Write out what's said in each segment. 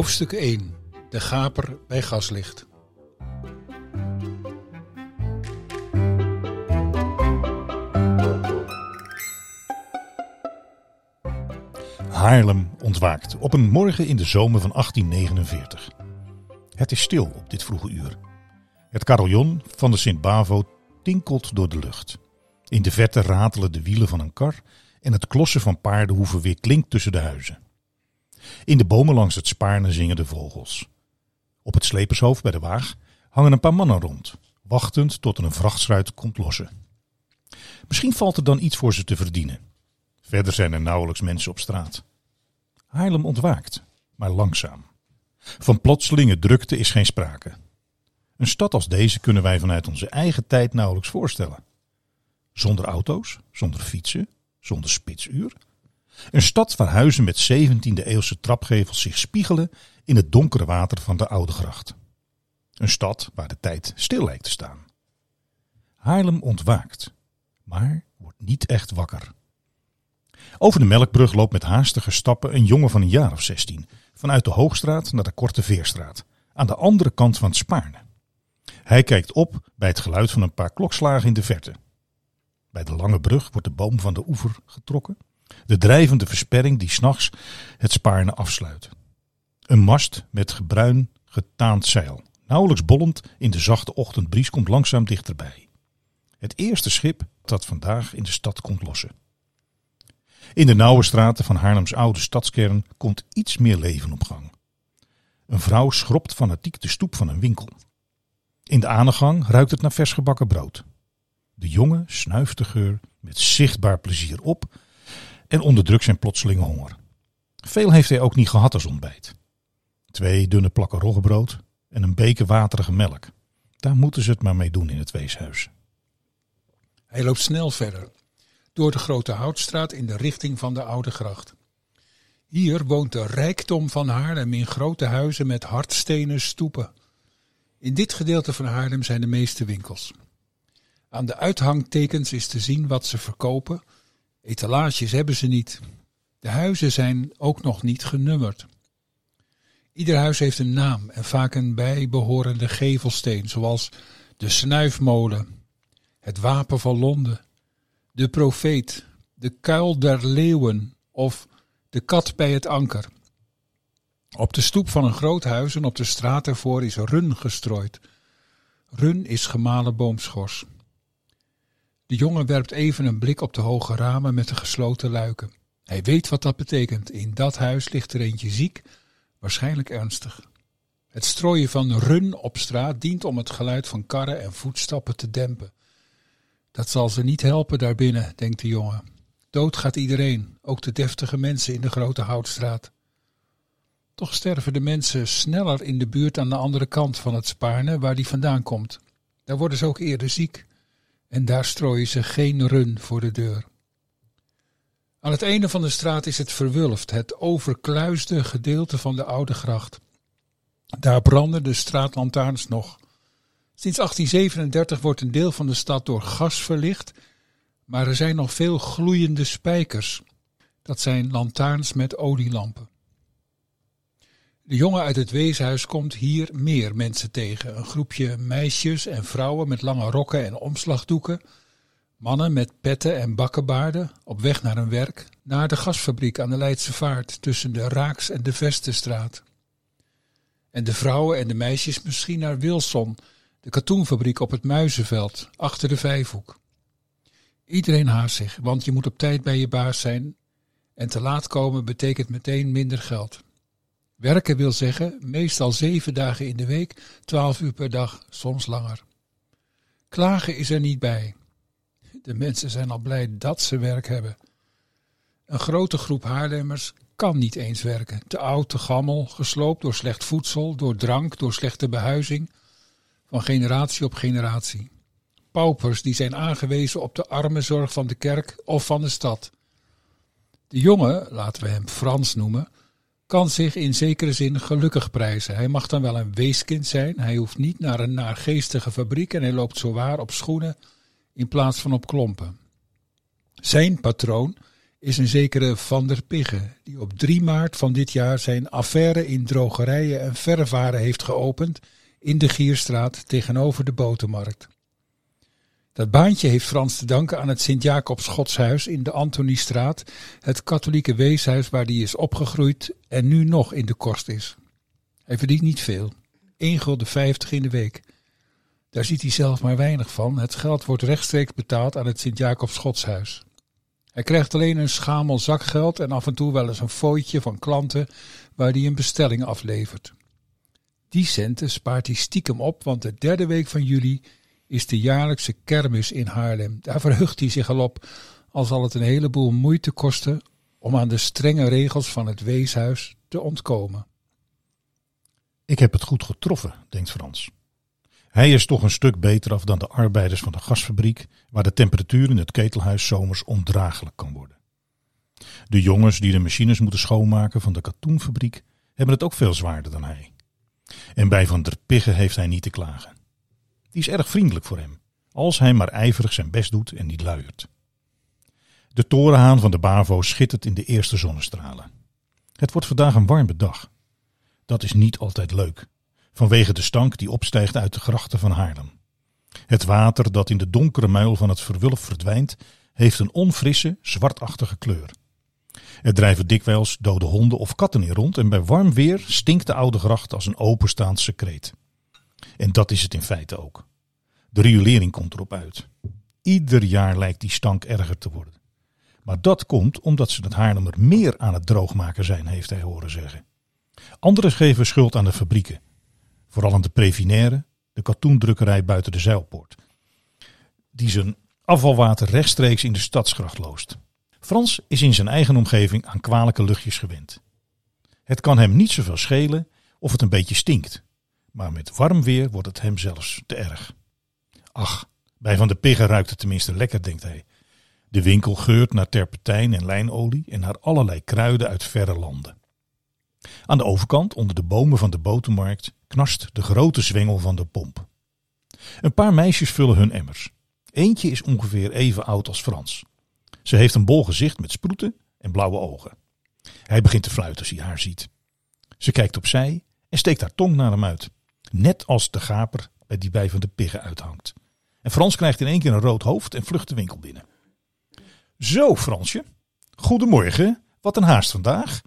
Hoofdstuk 1. De gaper bij gaslicht. Haarlem ontwaakt op een morgen in de zomer van 1849. Het is stil op dit vroege uur. Het carillon van de Sint-Bavo tinkelt door de lucht. In de verte ratelen de wielen van een kar en het klossen van paardenhoeven weer klinkt tussen de huizen. In de bomen langs het Spaarne zingen de vogels. Op het slepershoofd bij de waag hangen een paar mannen rond, wachtend tot er een vrachtsruit komt lossen. Misschien valt er dan iets voor ze te verdienen. Verder zijn er nauwelijks mensen op straat. Haarlem ontwaakt, maar langzaam. Van plotselinge drukte is geen sprake. Een stad als deze kunnen wij vanuit onze eigen tijd nauwelijks voorstellen. Zonder auto's, zonder fietsen, zonder spitsuur. Een stad waar huizen met 17e eeuwse trapgevels zich spiegelen in het donkere water van de Oude Gracht. Een stad waar de tijd stil lijkt te staan. Haarlem ontwaakt, maar wordt niet echt wakker. Over de Melkbrug loopt met haastige stappen een jongen van een jaar of 16 vanuit de Hoogstraat naar de Korte Veerstraat, aan de andere kant van het Spaarne. Hij kijkt op bij het geluid van een paar klokslagen in de verte. Bij de lange brug wordt de boom van de oever getrokken. De drijvende versperring die s'nachts het Spaarne afsluit. Een mast met gebruin getaand zeil. Nauwelijks bollend in de zachte ochtendbries komt langzaam dichterbij. Het eerste schip dat vandaag in de stad komt lossen. In de nauwe straten van Haarlems oude stadskern komt iets meer leven op gang. Een vrouw schrobt fanatiek de stoep van een winkel. In de aangang ruikt het naar vers gebakken brood. De jongen snuift de geur met zichtbaar plezier op en onderdrukt zijn plotselinge honger. Veel heeft hij ook niet gehad als ontbijt. Twee dunne plakken roggebrood en een beker waterige melk. Daar moeten ze het maar mee doen in het weeshuis. Hij loopt snel verder, door de Grote Houtstraat in de richting van de Oude Gracht. Hier woont de rijkdom van Haarlem in grote huizen met hardstenen stoepen. In dit gedeelte van Haarlem zijn de meeste winkels. Aan de uithangtekens is te zien wat ze verkopen. Etalages hebben ze niet. De huizen zijn ook nog niet genummerd. Ieder huis heeft een naam en vaak een bijbehorende gevelsteen, zoals de snuifmolen, het wapen van Londen, de profeet, de kuil der leeuwen of de kat bij het anker. Op de stoep van een groot huis en op de straat ervoor is run gestrooid. Run is gemalen boomschors. De jongen werpt even een blik op de hoge ramen met de gesloten luiken. Hij weet wat dat betekent. In dat huis ligt er eentje ziek, waarschijnlijk ernstig. Het strooien van run op straat dient om het geluid van karren en voetstappen te dempen. Dat zal ze niet helpen daarbinnen, denkt de jongen. Dood gaat iedereen, ook de deftige mensen in de grote houtstraat. Toch sterven de mensen sneller in de buurt aan de andere kant van het Spaarne, waar die vandaan komt. Daar worden ze ook eerder ziek. En daar strooien ze geen run voor de deur. Aan het einde van de straat is het verwulft, het overkluisde gedeelte van de oude gracht. Daar branden de straatlantaarns nog. Sinds 1837 wordt een deel van de stad door gas verlicht, maar er zijn nog veel gloeiende spijkers. Dat zijn lantaarns met olielampen. De jongen uit het weeshuis komt hier meer mensen tegen. Een groepje meisjes en vrouwen met lange rokken en omslagdoeken. Mannen met petten en bakkenbaarden op weg naar hun werk. Naar de gasfabriek aan de Leidse Vaart tussen de Raaks en de Vestenstraat. En de vrouwen en de meisjes misschien naar Wilson, de katoenfabriek op het Muizenveld, achter de Vijfhoek. Iedereen haast zich, want je moet op tijd bij je baas zijn. En te laat komen betekent meteen minder geld. Werken wil zeggen meestal zeven dagen in de week, twaalf uur per dag, soms langer. Klagen is er niet bij. De mensen zijn al blij dat ze werk hebben. Een grote groep Haarlemmers kan niet eens werken. Te oud, te gammel, gesloopt door slecht voedsel, door drank, door slechte behuizing. Van generatie op generatie. Paupers die zijn aangewezen op de armenzorg van de kerk of van de stad. De jongen, laten we hem Frans noemen, kan zich in zekere zin gelukkig prijzen. Hij mag dan wel een weeskind zijn, hij hoeft niet naar een naargeestige fabriek en hij loopt zowaar op schoenen in plaats van op klompen. Zijn patroon is een zekere Van der Pigge, die op 3 maart van dit jaar zijn affaire in drogerijen en verfwaren heeft geopend in de Gierstraat tegenover de botermarkt. Dat baantje heeft Frans te danken aan het Sint-Jacobs Godshuis in de Antoniestraat, het katholieke weeshuis waar hij is opgegroeid en nu nog in de kost is. Hij verdient niet veel, 1 gulden 50 in de week. Daar ziet hij zelf maar weinig van. Het geld wordt rechtstreeks betaald aan het Sint-Jacobs Godshuis. Hij krijgt alleen een schamel zakgeld en af en toe wel eens een fooitje van klanten waar hij een bestelling aflevert. Die centen spaart hij stiekem op, want de derde week van juli is de jaarlijkse kermis in Haarlem. Daar verheugt hij zich al op, al zal het een heleboel moeite kosten om aan de strenge regels van het weeshuis te ontkomen. Ik heb het goed getroffen, denkt Frans. Hij is toch een stuk beter af dan de arbeiders van de gasfabriek, waar de temperatuur in het ketelhuis zomers ondraaglijk kan worden. De jongens die de machines moeten schoonmaken van de katoenfabriek hebben het ook veel zwaarder dan hij. En bij Van der Pigge heeft hij niet te klagen. Die is erg vriendelijk voor hem, als hij maar ijverig zijn best doet en niet luiert. De torenhaan van de Bavo schittert in de eerste zonnestralen. Het wordt vandaag een warme dag. Dat is niet altijd leuk, vanwege de stank die opstijgt uit de grachten van Haarlem. Het water dat in de donkere muil van het verwulf verdwijnt, heeft een onfrisse, zwartachtige kleur. Er drijven dikwijls dode honden of katten in rond en bij warm weer stinkt de oude gracht als een openstaand secreet. En dat is het in feite ook. De riolering komt erop uit. Ieder jaar lijkt die stank erger te worden. Maar dat komt omdat ze het Haarlemmer meer aan het droogmaken zijn, heeft hij horen zeggen. Anderen geven schuld aan de fabrieken. Vooral aan de Previnaire, de katoendrukkerij buiten de Zeilpoort. Die zijn afvalwater rechtstreeks in de stadsgracht loost. Frans is in zijn eigen omgeving aan kwalijke luchtjes gewend. Het kan hem niet zoveel schelen of het een beetje stinkt. Maar met warm weer wordt het hem zelfs te erg. Ach, bij Van de Piggen ruikt het tenminste lekker, denkt hij. De winkel geurt naar terpentijn en lijnolie en naar allerlei kruiden uit verre landen. Aan de overkant, onder de bomen van de botermarkt, knarst de grote zwengel van de pomp. Een paar meisjes vullen hun emmers. Eentje is ongeveer even oud als Frans. Ze heeft een bol gezicht met sproeten en blauwe ogen. Hij begint te fluiten als hij haar ziet. Ze kijkt opzij en steekt haar tong naar hem uit. Net als de gaper bij die bij van de piggen uithangt. En Frans krijgt in één keer een rood hoofd en vlucht de winkel binnen. Zo, Fransje. Goedemorgen. Wat een haast vandaag.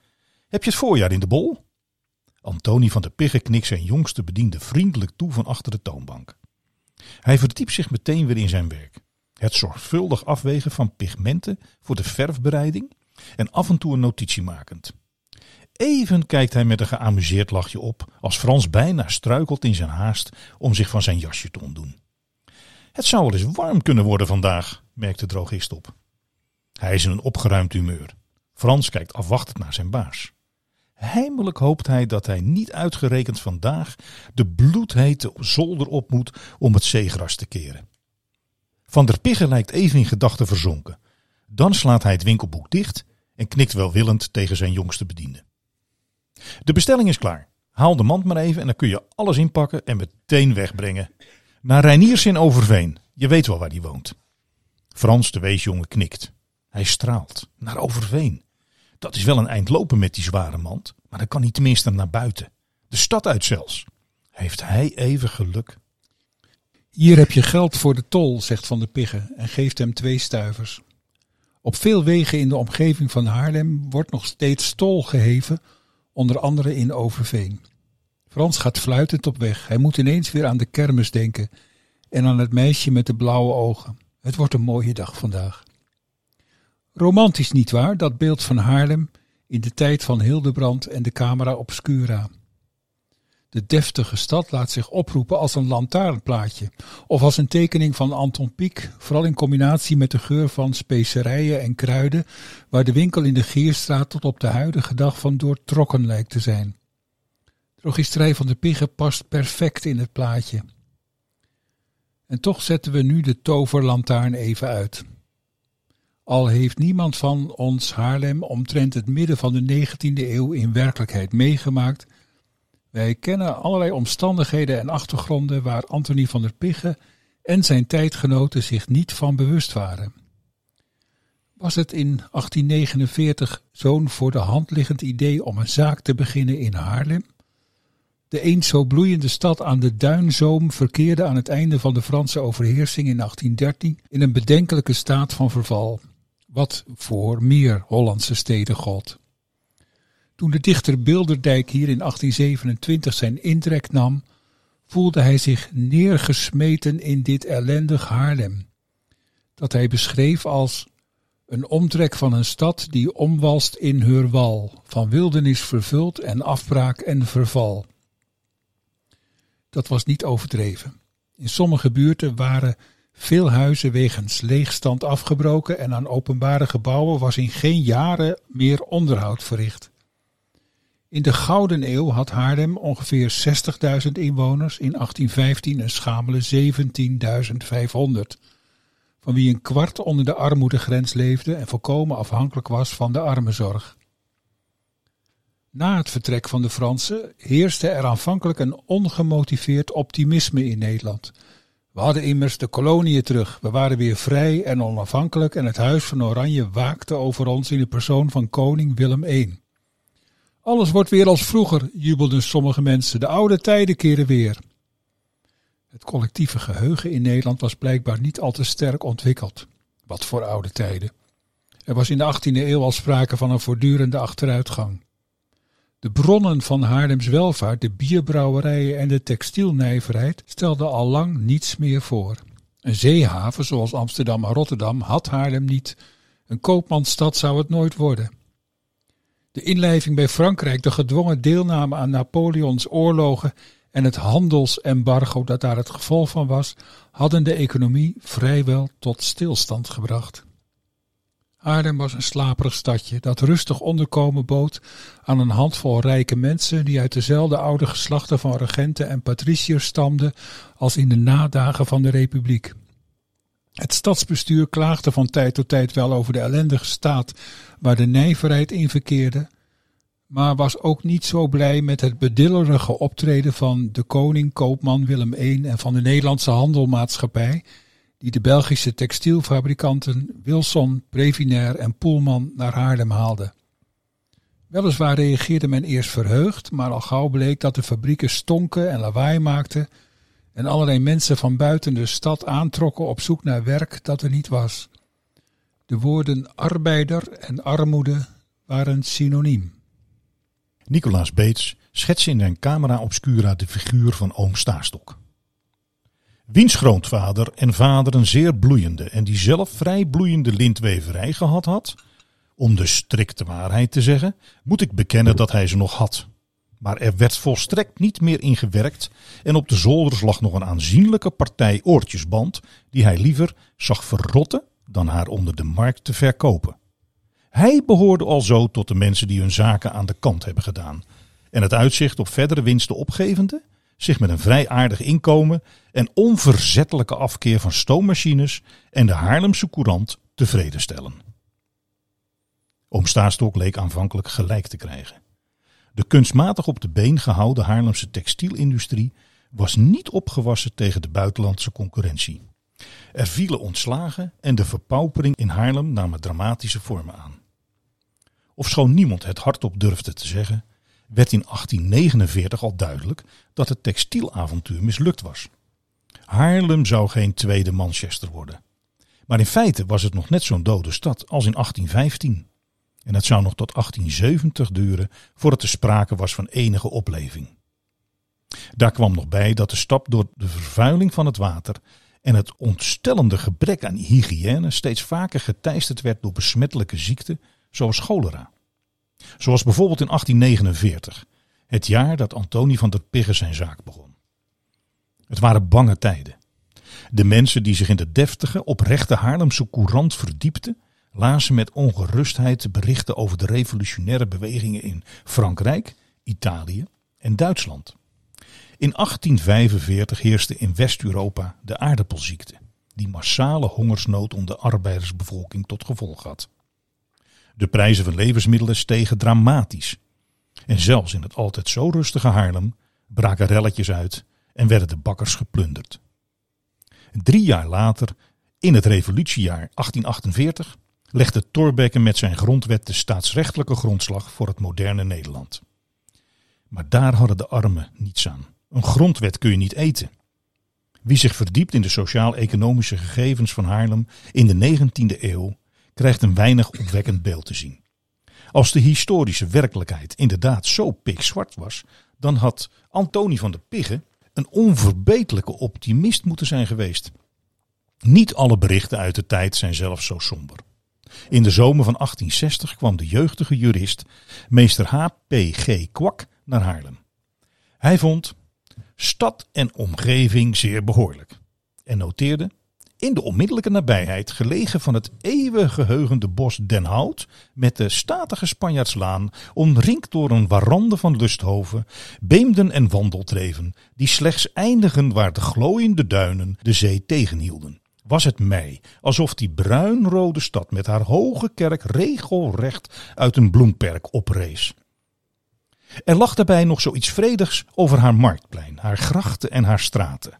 Heb je het voorjaar in de bol? Antonie van de Piggen knikt zijn jongste bediende vriendelijk toe van achter de toonbank. Hij verdiept zich meteen weer in zijn werk. Het zorgvuldig afwegen van pigmenten voor de verfbereiding en af en toe een notitie makend. Even kijkt hij met een geamuseerd lachje op als Frans bijna struikelt in zijn haast om zich van zijn jasje te ontdoen. Het zou wel eens warm kunnen worden vandaag, merkt de drogist op. Hij is in een opgeruimd humeur. Frans kijkt afwachtend naar zijn baas. Heimelijk hoopt hij dat hij niet uitgerekend vandaag de bloedhete zolder op moet om het zeegras te keren. Van der Pigge lijkt even in gedachten verzonken. Dan slaat hij het winkelboek dicht en knikt welwillend tegen zijn jongste bediende. De bestelling is klaar. Haal de mand maar even en dan kun je alles inpakken en meteen wegbrengen. Naar Reiniers in Overveen. Je weet wel waar die woont. Frans, de weesjongen, knikt. Hij straalt. Naar Overveen. Dat is wel een eind lopen met die zware mand, maar dan kan hij tenminste naar buiten. De stad uit zelfs. Heeft hij even geluk? Hier heb je geld voor de tol, zegt Van de Piggen en geeft hem twee stuivers. Op veel wegen in de omgeving van Haarlem wordt nog steeds tol geheven, onder andere in Overveen. Frans gaat fluitend op weg. Hij moet ineens weer aan de kermis denken en aan het meisje met de blauwe ogen. Het wordt een mooie dag vandaag. Romantisch niet waar, dat beeld van Haarlem in de tijd van Hildebrand en de camera obscura. De deftige stad laat zich oproepen als een lantaarnplaatje of als een tekening van Anton Pieck, vooral in combinatie met de geur van specerijen en kruiden, waar de winkel in de Gierstraat tot op de huidige dag van doortrokken lijkt te zijn. Drogisterij van de Piggen past perfect in het plaatje. En toch zetten we nu de toverlantaarn even uit. Al heeft niemand van ons Haarlem omtrent het midden van de 19e eeuw in werkelijkheid meegemaakt, wij kennen allerlei omstandigheden en achtergronden waar Anthony van der Pigge en zijn tijdgenoten zich niet van bewust waren. Was het in 1849 zo'n voor de hand liggend idee om een zaak te beginnen in Haarlem? De eens zo bloeiende stad aan de Duinzoom verkeerde aan het einde van de Franse overheersing in 1813 in een bedenkelijke staat van verval, wat voor meer Hollandse steden gold. Toen de dichter Bilderdijk hier in 1827 zijn intrek nam, voelde hij zich neergesmeten in dit ellendig Haarlem, dat hij beschreef als een omtrek van een stad die omwalst in haar wal, van wildernis vervuld en afbraak en verval. Dat was niet overdreven. In sommige buurten waren veel huizen wegens leegstand afgebroken en aan openbare gebouwen was in geen jaren meer onderhoud verricht. In de Gouden Eeuw had Haarlem ongeveer 60.000 inwoners, in 1815 een schamele 17.500, van wie een kwart onder de armoedegrens leefde en volkomen afhankelijk was van de armenzorg. Na het vertrek van de Fransen heerste er aanvankelijk een ongemotiveerd optimisme in Nederland. We hadden immers de koloniën terug, we waren weer vrij en onafhankelijk en het Huis van Oranje waakte over ons in de persoon van koning Willem I. Alles wordt weer als vroeger, jubelden sommige mensen. De oude tijden keren weer. Het collectieve geheugen in Nederland was blijkbaar niet al te sterk ontwikkeld. Wat voor oude tijden. Er was in de 18e eeuw al sprake van een voortdurende achteruitgang. De bronnen van Haarlems welvaart, de bierbrouwerijen en de textielnijverheid stelden al lang niets meer voor. Een zeehaven zoals Amsterdam en Rotterdam had Haarlem niet. Een koopmansstad zou het nooit worden. De inlijving bij Frankrijk, de gedwongen deelname aan Napoleons oorlogen en het handelsembargo dat daar het gevolg van was, hadden de economie vrijwel tot stilstand gebracht. Haarlem was een slaperig stadje dat rustig onderkomen bood aan een handvol rijke mensen die uit dezelfde oude geslachten van regenten en patriciërs stamden als in de nadagen van de republiek. Het stadsbestuur klaagde van tijd tot tijd wel over de ellendige staat waar de nijverheid in verkeerde, maar was ook niet zo blij met het bedillerige optreden van de koning koopman Willem I en van de Nederlandse handelmaatschappij, die de Belgische textielfabrikanten Wilson, Previnair en Poelman naar Haarlem haalde. Weliswaar reageerde men eerst verheugd, maar al gauw bleek dat de fabrieken stonken en lawaai maakten en allerlei mensen van buiten de stad aantrokken op zoek naar werk dat er niet was. De woorden arbeider en armoede waren synoniem. Nicolaas Beets schetst in zijn camera obscura de figuur van oom Staarstok. Wiens grootvader en vader een zeer bloeiende en die zelf vrij bloeiende lintweverij gehad had, om de strikte waarheid te zeggen, moet ik bekennen dat hij ze nog had. Maar er werd volstrekt niet meer in gewerkt en op de zolders lag nog een aanzienlijke partij oortjesband die hij liever zag verrotten dan haar onder de markt te verkopen. Hij behoorde al zo tot de mensen die hun zaken aan de kant hebben gedaan en het uitzicht op verdere winsten opgevende, zich met een vrij aardig inkomen en onverzettelijke afkeer van stoommachines en de Haarlemse courant tevreden stellen. Oom Staastok leek aanvankelijk gelijk te krijgen. De kunstmatig op de been gehouden Haarlemse textielindustrie was niet opgewassen tegen de buitenlandse concurrentie. Er vielen ontslagen en de verpaupering in Haarlem nam dramatische vormen aan. Ofschoon niemand het hardop durfde te zeggen, werd in 1849 al duidelijk dat het textielavontuur mislukt was. Haarlem zou geen tweede Manchester worden. Maar in feite was het nog net zo'n dode stad als in 1815. En het zou nog tot 1870 duren voordat er sprake was van enige opleving. Daar kwam nog bij dat de stad door de vervuiling van het water en het ontstellende gebrek aan hygiëne steeds vaker geteisterd werd door besmettelijke ziekten zoals cholera. Zoals bijvoorbeeld in 1849, het jaar dat Antonie van der Pigge zijn zaak begon. Het waren bange tijden. De mensen die zich in de deftige, oprechte Haarlemse courant verdiepten, lazen met ongerustheid berichten over de revolutionaire bewegingen in Frankrijk, Italië en Duitsland. In 1845 heerste in West-Europa de aardappelziekte, die massale hongersnood onder de arbeidersbevolking tot gevolg had. De prijzen van levensmiddelen stegen dramatisch. En zelfs in het altijd zo rustige Haarlem braken relletjes uit en werden de bakkers geplunderd. Drie jaar later, in het revolutiejaar 1848, legde Thorbecke met zijn grondwet de staatsrechtelijke grondslag voor het moderne Nederland. Maar daar hadden de armen niets aan. Een grondwet kun je niet eten. Wie zich verdiept in de sociaal-economische gegevens van Haarlem in de 19e eeuw, krijgt een weinig opwekkend beeld te zien. Als de historische werkelijkheid inderdaad zo pikzwart was, dan had Antonie van der Pigge een onverbeterlijke optimist moeten zijn geweest. Niet alle berichten uit de tijd zijn zelfs zo somber. In de zomer van 1860 kwam de jeugdige jurist meester H.P.G. Kwak naar Haarlem. Hij vond stad en omgeving zeer behoorlijk en noteerde in de onmiddellijke nabijheid, gelegen van het eeuwig geheugende bos Den Hout, met de statige Spanjaardslaan, omringd door een warande van lusthoven, beemden en wandeltreven, die slechts eindigen waar de glooiende duinen de zee tegenhielden. Was het mij alsof die bruinrode stad met haar hoge kerk regelrecht uit een bloemperk oprees. Er lag daarbij nog zoiets vredigs over haar marktplein, haar grachten en haar straten.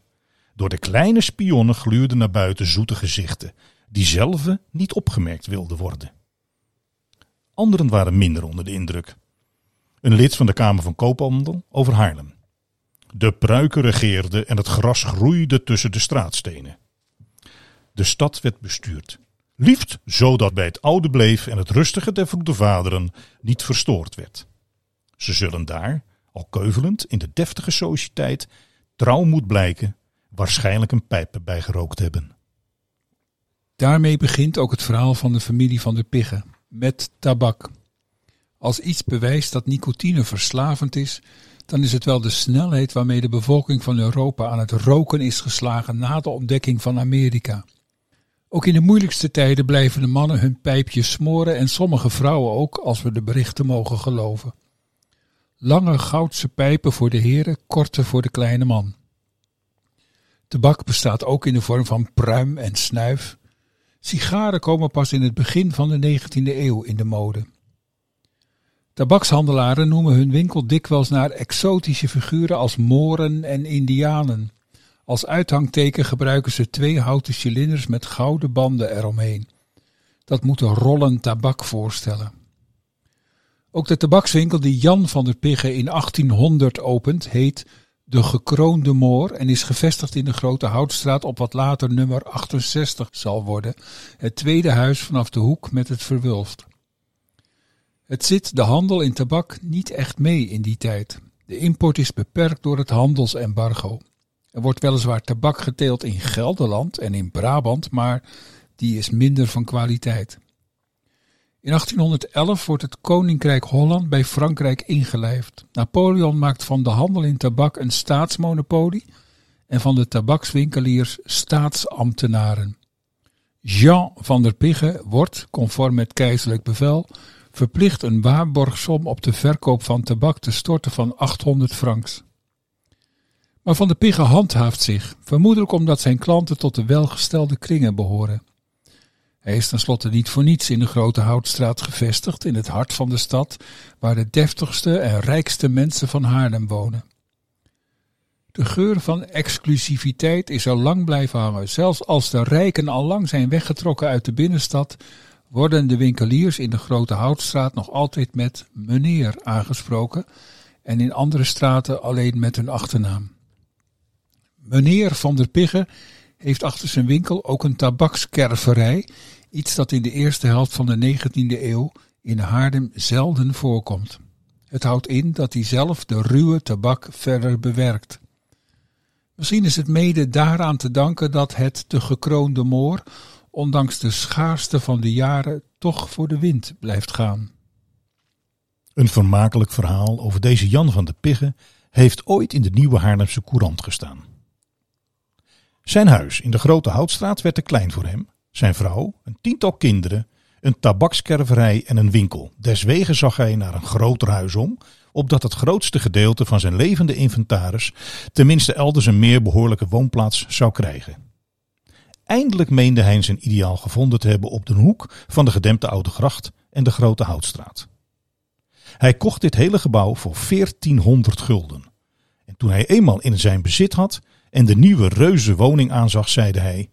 Door de kleine spionnen gluurden naar buiten zoete gezichten, die zelve niet opgemerkt wilden worden. Anderen waren minder onder de indruk. Een lid van de Kamer van Koophandel over Haarlem. De pruiken regeerden en het gras groeide tussen de straatstenen. De stad werd bestuurd. Liefst zodat bij het oude bleef en het rustige der vroede vaderen niet verstoord werd. Ze zullen daar, al keuvelend in de deftige sociëteit, trouw moet blijken waarschijnlijk een pijp erbij gerookt hebben. Daarmee begint ook het verhaal van de familie van de Piggen, met tabak. Als iets bewijst dat nicotine verslavend is, dan is het wel de snelheid waarmee de bevolking van Europa aan het roken is geslagen na de ontdekking van Amerika. Ook in de moeilijkste tijden blijven de mannen hun pijpjes smoren en sommige vrouwen ook, als we de berichten mogen geloven. Lange goudse pijpen voor de heren, korte voor de kleine man. Tabak bestaat ook in de vorm van pruim en snuif. Sigaren komen pas in het begin van de 19e eeuw in de mode. Tabakshandelaren noemen hun winkel dikwijls naar exotische figuren als moren en indianen. Als uithangteken gebruiken ze twee houten cilinders met gouden banden eromheen. Dat moet een rollen tabak voorstellen. Ook de tabakswinkel die Jan van der Pigge in 1800 opent, heet de gekroonde moor en is gevestigd in de Grote Houtstraat op wat later nummer 68 zal worden, het tweede huis vanaf de hoek met het verwulft. Het zit de handel in tabak niet echt mee in die tijd. De import is beperkt door het handelsembargo. Er wordt weliswaar tabak geteeld in Gelderland en in Brabant, maar die is minder van kwaliteit. In 1811 wordt het Koninkrijk Holland bij Frankrijk ingelijfd. Napoleon maakt van de handel in tabak een staatsmonopolie en van de tabakswinkeliers staatsambtenaren. Jean van der Pigge wordt, conform het keizerlijk bevel, verplicht een waarborgsom op de verkoop van tabak te storten van 800 francs. Maar Van der Pigge handhaaft zich, vermoedelijk omdat zijn klanten tot de welgestelde kringen behoren. Hij is tenslotte niet voor niets in de Grote Houtstraat gevestigd, in het hart van de stad, waar de deftigste en rijkste mensen van Haarlem wonen. De geur van exclusiviteit is er lang blijven hangen. Zelfs als de rijken al lang zijn weggetrokken uit de binnenstad, worden de winkeliers in de Grote Houtstraat nog altijd met meneer aangesproken en in andere straten alleen met hun achternaam. Meneer van der Pigge heeft achter zijn winkel ook een tabakskerverij, iets dat in de eerste helft van de 19e eeuw in Haarlem zelden voorkomt. Het houdt in dat hij zelf de ruwe tabak verder bewerkt. Misschien is het mede daaraan te danken dat het de gekroonde moor, ondanks de schaarste van de jaren, toch voor de wind blijft gaan. Een vermakelijk verhaal over deze Jan van de Pigge heeft ooit in de Nieuwe Haarlemse Courant gestaan. Zijn huis in de Grote Houtstraat werd te klein voor hem, zijn vrouw, een tiental kinderen, een tabakskerverij en een winkel. Deswege zag hij naar een groter huis om, opdat het grootste gedeelte van zijn levende inventaris tenminste elders een meer behoorlijke woonplaats zou krijgen. Eindelijk meende hij zijn ideaal gevonden te hebben op de hoek van de gedempte Oude Gracht en de Grote Houtstraat. Hij kocht dit hele gebouw voor 1400 gulden. En toen hij eenmaal in zijn bezit had, en de nieuwe reuze woning aanzag, zeide hij: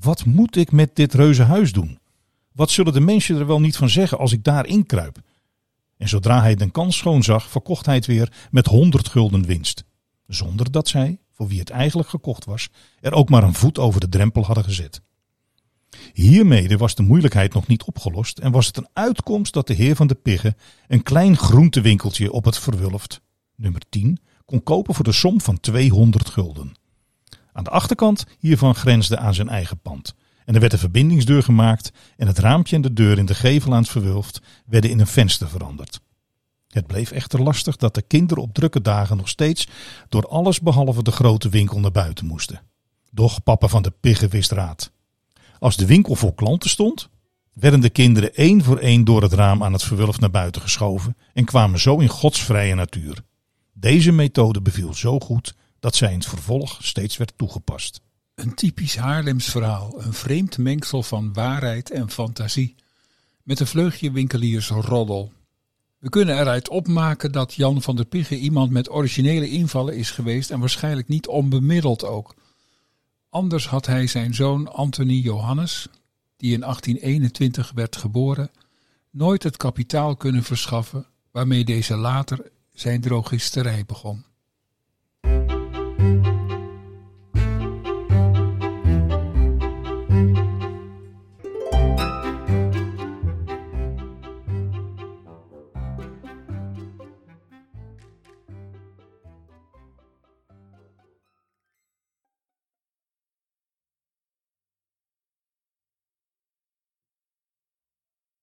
Wat moet ik met dit reuze huis doen? Wat zullen de mensen er wel niet van zeggen als ik daar inkruip? En zodra hij de kans schoon zag, verkocht hij het weer met 100 gulden winst. Zonder dat zij, voor wie het eigenlijk gekocht was, er ook maar een voet over de drempel hadden gezet. Hiermede was de moeilijkheid nog niet opgelost en was het een uitkomst dat de heer van de Piggen een klein groentewinkeltje op het Verwulft, nummer 10, kon kopen voor de som van 200 gulden. Aan de achterkant hiervan grensde aan zijn eigen pand. En er werd een verbindingsdeur gemaakt en het raampje en de deur in de gevel aan het Verwulft werden in een venster veranderd. Het bleef echter lastig dat de kinderen op drukke dagen nog steeds door alles behalve de grote winkel naar buiten moesten. Doch papa van de Piggen wist raad. Als de winkel vol klanten stond, werden de kinderen één voor één door het raam aan het verwulf naar buiten geschoven en kwamen zo in Gods vrije natuur. Deze methode beviel zo goed dat zij in het vervolg steeds werd toegepast. Een typisch Haarlems verhaal, een vreemd mengsel van waarheid en fantasie, met een vleugje winkeliersroddel. We kunnen eruit opmaken dat Jan van der Pigge iemand met originele invallen is geweest en waarschijnlijk niet onbemiddeld ook. Anders had hij zijn zoon Anthony Johannes, die in 1821 werd geboren, nooit het kapitaal kunnen verschaffen waarmee deze later zijn drogisterij begon.